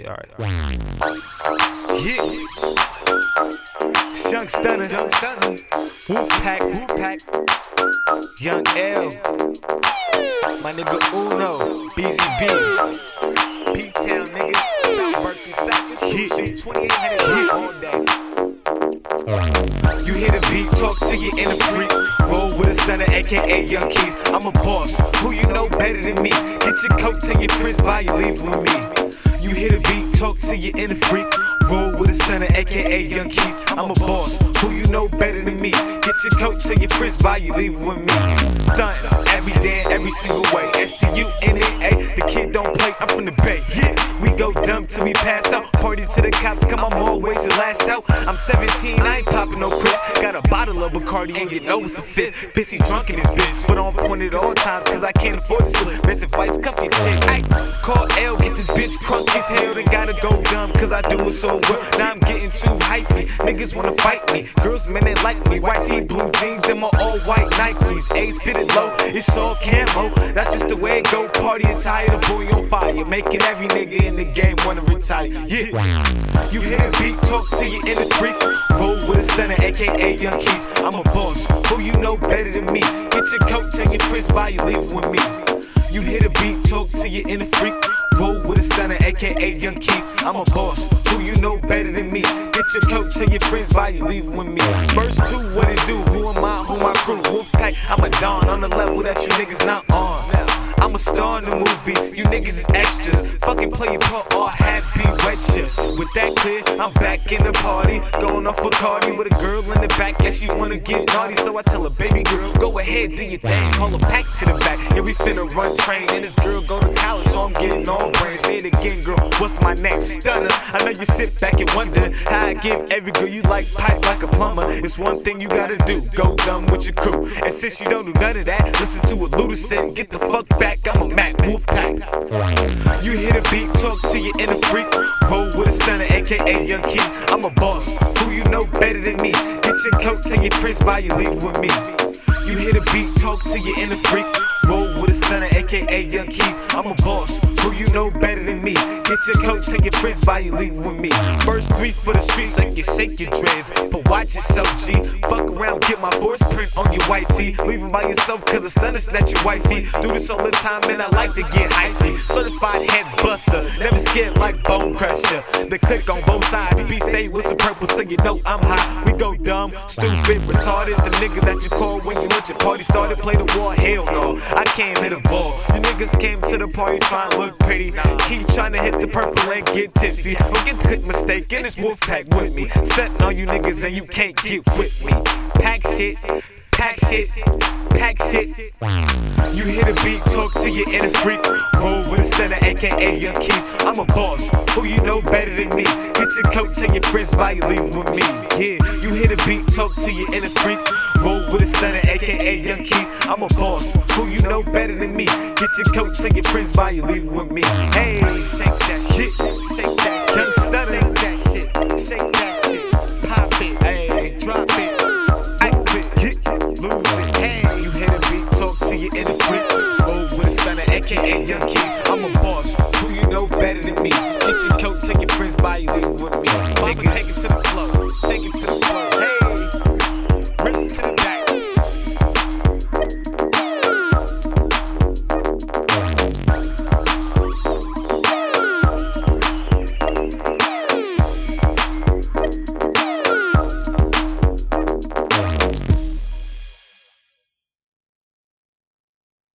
Young Stunna, Young Stunna. Wolf Pack. Young L. My nigga Uno, BZB. P-Town nigga. South Berkeley, South Shit. 2800 all day. You hear the beat, talk to your inner freak. Roll with a stunner, aka Young Keith. I'm a boss, who you know better than me. Get your coat, tell your friends by you leave with me. You hear the beat, talk to your inner freak. Roll with a stunner, aka Young Keith. I'm a boss, who you know better than me. Get your coat, tell your friends by you leave with me. Stunting every single way. S T U N A A, the kid don't play. I'm from the Bay. Yeah, we go dumb till we pass out. Party to the cops, come. I'm always the last out. I'm 17, I ain't popping no Chris. Got a bottle of Bacardi and you know it's a fit. Busy drunk in this bitch, but on point at all times, cause I can't afford to slip. Messing fights, cuff your chick. Ay, call L, get this bitch crunk as hell, then gotta go dumb, cause I do it so well. Now I'm getting too hypey. Niggas wanna fight me. Girls, men, they like me. White tee, blue jeans, and my all white Nikes. A's fitted low, it's all That's just the way it go. Party attire, the boy on fire. Making every nigga in the game wanna retire. Yeah. You hear the beat, talk to your inner freak. Roll with a stunner, aka Young Keith. I'm a boss, who you know better than me. Get your coat, tell your friends by you leave with me. You hear the beat, talk to your inner freak. Aka Young Keith. I'm a boss, who you know better than me. Get your coat, tell your friends by you leave with me. First two, what it do? Who am I? Who my crew? Wolfpack, I'm a don on the level that you niggas not on. I'm a star in the movie, you niggas is extras. Fucking play your part or happy wet ya. With that clear, I'm back in the party. Going off Bacardi with a girl in the back. Yeah, she wanna get naughty, so I tell her, baby girl, go ahead, do your thing. Call her back to the back. Yeah, we finna run train. And this girl go to college, so I'm getting on brain. Say it again, girl, what's my name? Stunna. I know you sit back and wonder how I give every girl you like pipe like a plumber. It's one thing you gotta do, go dumb with your crew. And since you don't do none of that, listen to what Luda said. Get the fuck back, I'm a Mac Wolf Pack. You hear the beat, talk to your inner freak. Roll with a stunner, aka Young Keith. I'm a boss, who you know better than me. Get your coat, tell your friends by you leave with me. You hear the beat, talk to your inner freak. Roll with a stunner, aka Young Keith. I'm a boss, who you know better than me. Get your coat, take your friends by you leave with me. First three for the streets, like you shake your dreads. But watch yourself, G. Fuck around, get my voice print on your white tee. Leave it by yourself, cause the stunner snatch your wifey. Do this all the time, and I like to get hypey. Certified head buster, never scared like bone crusher. The click on both sides, be stay with some purple, so you know I'm hot. We go dumb, stupid, retarded. The nigga that you call when you want your party started, play the war. Hell no, I came hit a ball. You niggas came to the party trying to look pretty. Keep trying to hit the purple and get tipsy. Don't get the quick mistake, get this wolf pack with me. Stepping on you niggas and you can't get with me. Pack shit, pack shit, pack shit. You hear the beat, talk to your inner freak. Roll with a stunner, aka Young Keith. I'm a boss, who you know better than me. Get your coat, tell your friends by you leave with me. Yeah, you hear the beat, talk to your inner freak. Roll with a stunner, aka Young Keith. I'm a boss, who you know better than me. Get your coat, tell your friends by you leave with me. Hey, shake that shit, shake that shit, Young Stunna, shake that shit, shake that shit. Pop it, hey, drop it. I quit, get, lose it. Hey, you hear the beat, talk to your inner freak. Roll with a stunner, aka Young Keith.